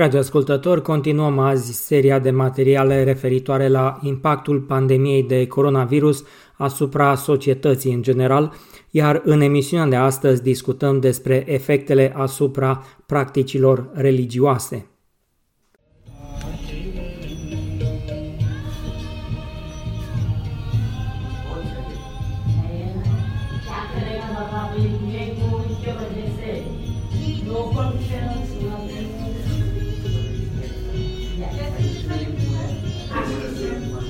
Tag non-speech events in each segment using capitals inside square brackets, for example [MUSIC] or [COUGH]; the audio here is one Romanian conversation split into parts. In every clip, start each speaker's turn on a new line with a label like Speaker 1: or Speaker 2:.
Speaker 1: Dragi ascultători, continuăm azi seria de materiale referitoare la impactul pandemiei de coronavirus asupra societății în general, iar în emisiunea de astăzi discutăm despre efectele asupra practicilor religioase. Thank you.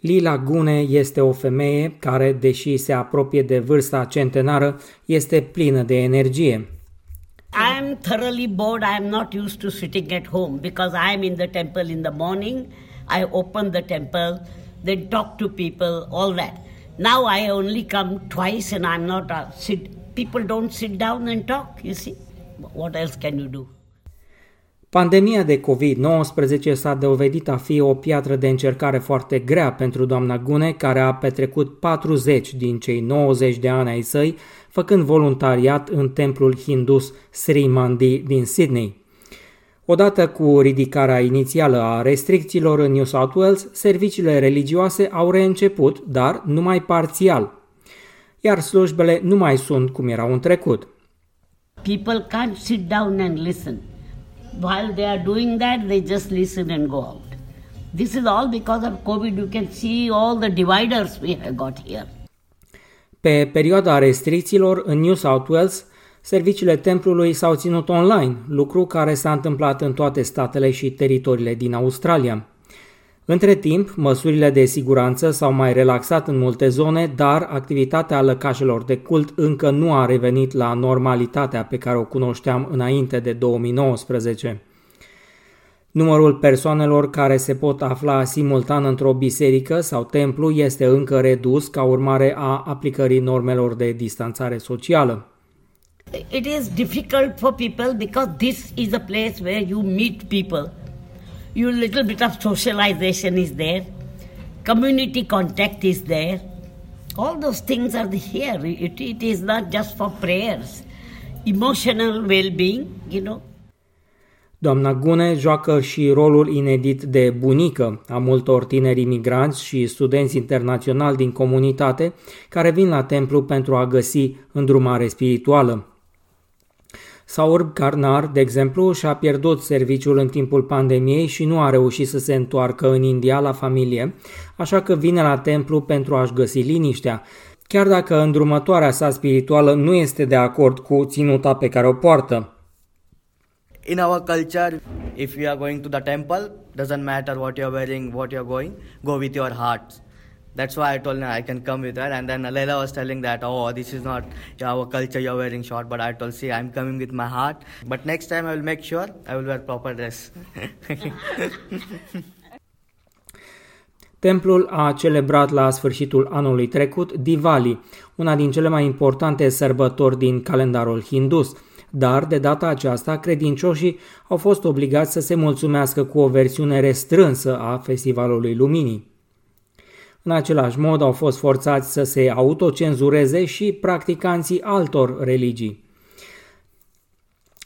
Speaker 1: Lila Gune este o femeie care, deși se apropie de vârsta centenară, este plină de energie.
Speaker 2: I am thoroughly bored. I am not used to sitting at home because I am in the temple in the morning. I open the temple, then talk to people, all that. Now I only come twice and I'm not uh, sit. People don't sit down and talk. You see, what else can you do?
Speaker 1: Pandemia de COVID-19 s-a dovedit a fi o piatră de încercare foarte grea pentru doamna Gune, care a petrecut 40 din cei 90 de ani ai săi, făcând voluntariat în templul hindus Sri Mandi din Sydney. Odată cu ridicarea inițială a restricțiilor în New South Wales, serviciile religioase au reînceput, dar numai parțial, iar slujbele nu mai sunt cum erau în trecut.
Speaker 2: People can't sit down and listen. While they are doing that, they just listen and go out. This is all because of COVID. You can see all the dividers we have got here.
Speaker 1: Pe perioada restricțiilor, în New South Wales, serviciile templului s-au ținut online, lucru care s-a întâmplat în toate statele și teritoriile din Australia. Între timp, măsurile de siguranță s-au mai relaxat în multe zone, dar activitatea lăcașelor de cult încă nu a revenit la normalitatea pe care o cunoșteam înainte de 2019. Numărul persoanelor care se pot afla simultan într-o biserică sau templu este încă redus ca urmare a aplicării normelor de distanțare socială.
Speaker 2: It is difficult for people because this is a place where you meet people your little bit of socialization is there, community contact is there. All those things are here. It, it is not just for prayers. Emotional well-being, you know.
Speaker 1: Doamna Gune joacă și rolul inedit de bunică a multor tineri imigranți și studenți internaționali din comunitate care vin la templu pentru a găsi îndrumare spirituală. Saurb Karnar, de exemplu, și-a pierdut serviciul în timpul pandemiei și nu a reușit să se întoarcă în India la familie, așa că vine la templu pentru a-și găsi liniștea, chiar dacă îndrumătoarea sa spirituală nu este de acord cu ținuta pe care o poartă.
Speaker 3: In our culture, if you are going to the temple, doesn't matter what you are wearing, what you are going, go with your heart. That's why I told her I can come with her. And then Leila was telling that, oh, this is not our culture, you're wearing short. But I told, see, I'm coming with my heart. But next time I will make sure I will wear proper dress. [LAUGHS]
Speaker 1: Templul a celebrat la sfârșitul anului trecut Diwali, una din cele mai importante sărbători din calendarul hindus, dar de data aceasta credincioșii au fost obligați să se mulțumească cu o versiune restrânsă a Festivalului Luminii. În același mod au fost forțați să se autocenzureze și practicanții altor religii.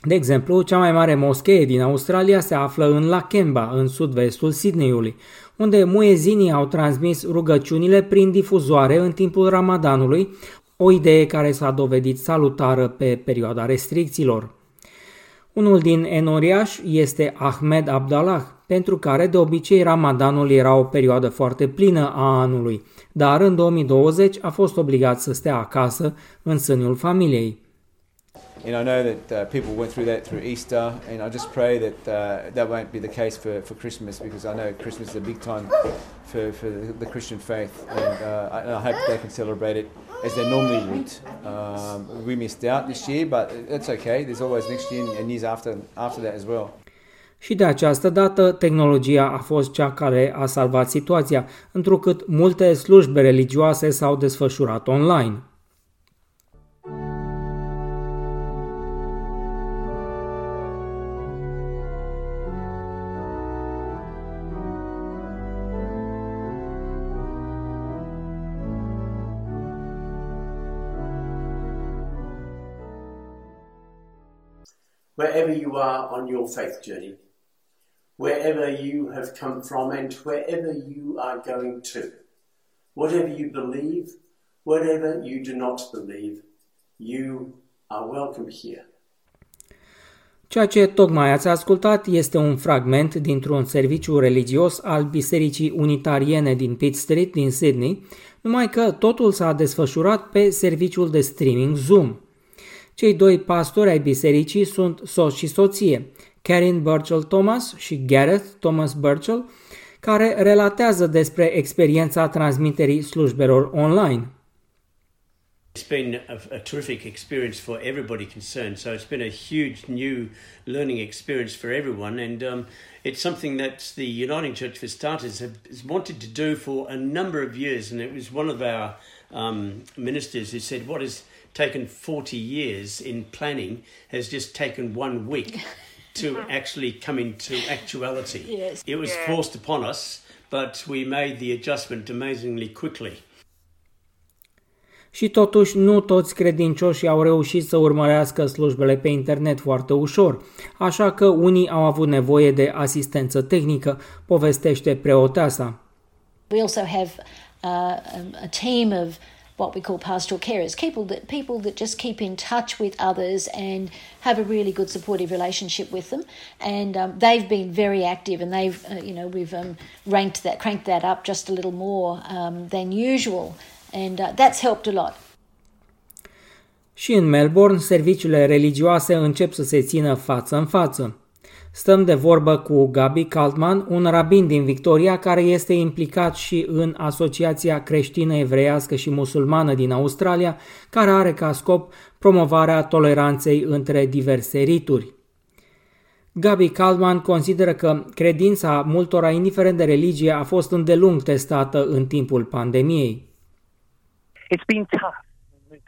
Speaker 1: De exemplu, cea mai mare moschee din Australia se află în Lakemba, în sud-vestul Sydneyului, unde muezinii au transmis rugăciunile prin difuzoare în timpul Ramadanului, o idee care s-a dovedit salutară pe perioada restricțiilor. Unul din enoriași este Ahmed Abdallah, pentru care de obicei Ramadanul era o perioadă foarte plină a anului, dar în 2020 a fost obligat să stea acasă în sânul familiei.
Speaker 4: And I know that uh, people went through that through Easter, and I just pray that uh, that won't be the case for, for Christmas because I know Christmas is a big time for, for the Christian faith, and, uh, and I hope they can celebrate it as they normally would. Um, we missed out this year, but it's okay. There's always next year and years after after that as well.
Speaker 1: Și de această dată, tehnologia a fost cea care a salvat situația, întrucât multe slujbe religioase s-au desfășurat online.
Speaker 5: wherever you are on your faith journey, wherever you have come from, and wherever you are going to. Whatever you believe, whatever you do not believe, you are welcome here.
Speaker 1: Ceea ce tocmai ați ascultat este un fragment dintr-un serviciu religios al Bisericii Unitariene din Pitt Street din Sydney, numai că totul s-a desfășurat pe serviciul de streaming Zoom. Cei doi pastori ai bisericii sunt soț și soție, Karen Burchell Thomas și Gareth Thomas Burchell, care relatează despre experiența transmiterii slujbelor online.
Speaker 6: It's been a, a, terrific experience for everybody concerned. So it's been a huge new learning experience for everyone, and um, it's something that the Uniting Church for Starters have, has wanted to do for a number of years. And it was one of our um, ministers who said, "What has taken 40 years in planning has just taken one week [LAUGHS] to actually come into actuality.
Speaker 7: Yes.
Speaker 6: It was yeah. forced upon us, but we made the adjustment amazingly quickly.
Speaker 1: Și totuși nu toți credincioșii au reușit să urmărească slujbele pe internet foarte ușor, așa că unii au avut nevoie de asistență tehnică, povestește preoteasa.
Speaker 7: We also have uh, a team of what we call pastoral carers, people that people that just keep in touch with others and have a really good supportive relationship with them. And um, they've been very active, and they've uh, you know we've um, ranked that cranked that up just a little more um, than usual, and uh, that's helped a lot.
Speaker 1: Și în Melbourne, serviciile religioase încep să se țină față în față. Stăm de vorbă cu Gabi Kaltman, un rabin din Victoria care este implicat și în Asociația Creștină Evreiască și Musulmană din Australia, care are ca scop promovarea toleranței între diverse rituri. Gabi Kaltman consideră că credința multora, indiferent de religie, a fost îndelung testată în timpul pandemiei.
Speaker 8: It's been tough.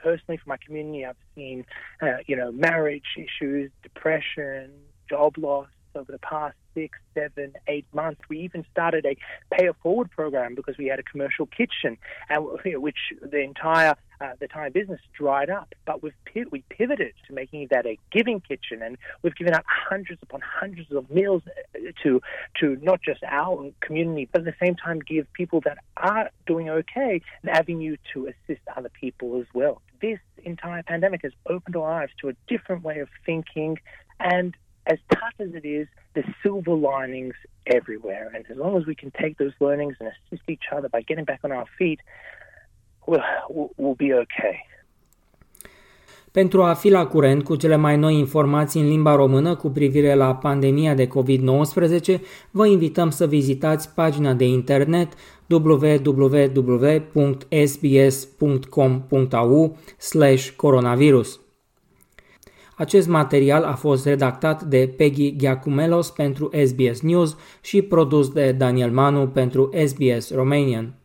Speaker 8: Personally, for my community, I've seen, uh, you know, marriage issues, depression, job loss over the past six, seven, eight months. We even started a pay it forward program because we had a commercial kitchen, and which the entire uh, the entire business dried up. But we've we pivoted to making that a giving kitchen, and we've given out hundreds upon hundreds of meals uh, to to not just our community, but at the same time give people that are doing okay an avenue to assist other people as well. This entire pandemic has opened our eyes to a different way of thinking and as tough as it is, there's silver linings everywhere. And as long as we can take those learnings and assist each other by getting back on our feet, we'll, we'll be okay.
Speaker 1: Pentru a fi la curent cu cele mai noi informații în limba română cu privire la pandemia de COVID-19, vă invităm să vizitați pagina de internet www.sbs.com.au coronavirus. Acest material a fost redactat de Peggy Giacumelos pentru SBS News și produs de Daniel Manu pentru SBS Romanian.